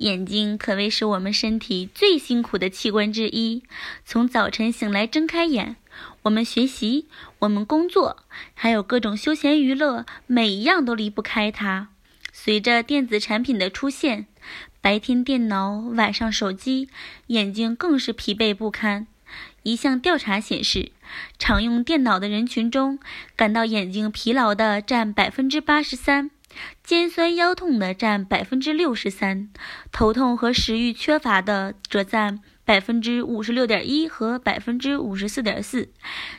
眼睛可谓是我们身体最辛苦的器官之一。从早晨醒来睁开眼，我们学习，我们工作，还有各种休闲娱乐，每一样都离不开它。随着电子产品的出现，白天电脑，晚上手机，眼睛更是疲惫不堪。一项调查显示，常用电脑的人群中，感到眼睛疲劳的占百分之八十三。肩酸腰痛的占百分之六十三，头痛和食欲缺乏的则占百分之五十六点一和百分之五十四点四。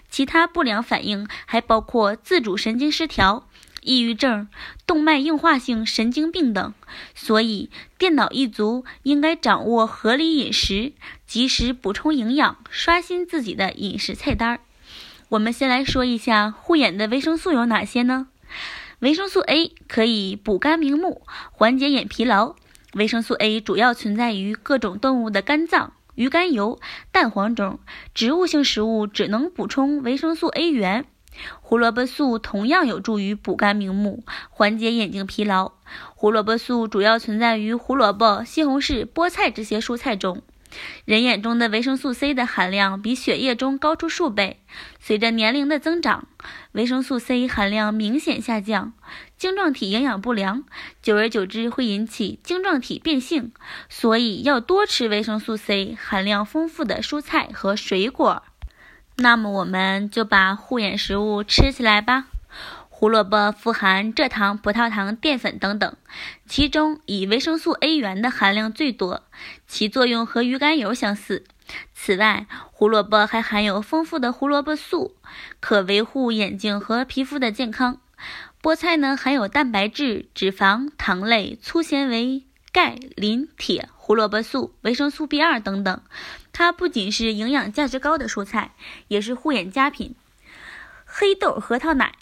其他不良反应还包括自主神经失调、抑郁症、动脉硬化性神经病等。所以，电脑一族应该掌握合理饮食，及时补充营养，刷新自己的饮食菜单。我们先来说一下护眼的维生素有哪些呢？维生素 A 可以补肝明目，缓解眼疲劳。维生素 A 主要存在于各种动物的肝脏、鱼肝油、蛋黄中，植物性食物只能补充维生素 A 源。胡萝卜素同样有助于补肝明目，缓解眼睛疲劳。胡萝卜素主要存在于胡萝卜、西红柿、菠菜这些蔬菜中。人眼中的维生素 C 的含量比血液中高出数倍。随着年龄的增长，维生素 C 含量明显下降，晶状体营养不良，久而久之会引起晶状体变性。所以要多吃维生素 C 含量丰富的蔬菜和水果。那么我们就把护眼食物吃起来吧。胡萝卜富含蔗糖、葡萄糖、淀粉等等，其中以维生素 A 源的含量最多，其作用和鱼肝油相似。此外，胡萝卜还含有丰富的胡萝卜素，可维护眼睛和皮肤的健康。菠菜呢，含有蛋白质、脂肪、糖类、粗纤维、钙、磷、铁、胡萝卜素、维生素 B2 等等。它不仅是营养价值高的蔬菜，也是护眼佳品。黑豆核桃奶。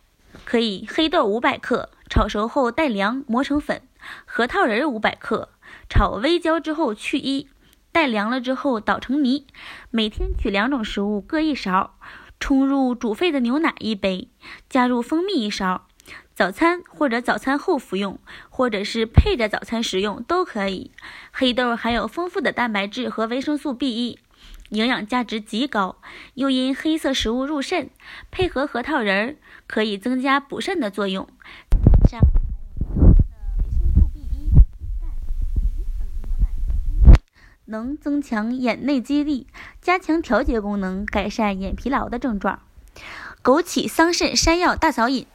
可以黑豆五百克炒熟后带凉磨成粉，核桃仁五百克炒微焦之后去衣，带凉了之后捣成泥。每天取两种食物各一勺，冲入煮沸的牛奶一杯，加入蜂蜜一勺。早餐或者早餐后服用，或者是配着早餐食用都可以。黑豆含有丰富的蛋白质和维生素 B 一。营养价值极高，又因黑色食物入肾，配合核桃仁儿可以增加补肾的作用。上还有的维生素 B 一、钙、磷等牛奶和蜂蜜，能增强眼内肌力，加强调节功能，改善眼疲劳的症状。枸杞、桑葚、山药大枣饮，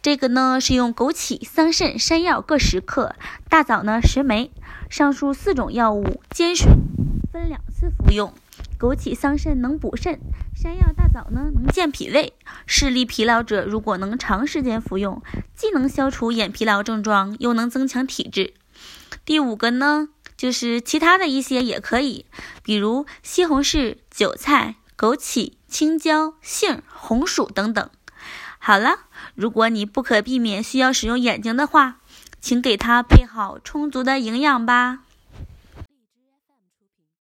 这个呢是用枸杞、桑葚、山药各十克，大枣呢十枚，上述四种药物煎水分两次服用。枸杞、桑葚能补肾，山药、大枣呢能健脾胃。视力疲劳者如果能长时间服用，既能消除眼疲劳症状，又能增强体质。第五个呢，就是其他的一些也可以，比如西红柿、韭菜、枸杞、青椒、杏、红薯等等。好了，如果你不可避免需要使用眼睛的话，请给它配好充足的营养吧。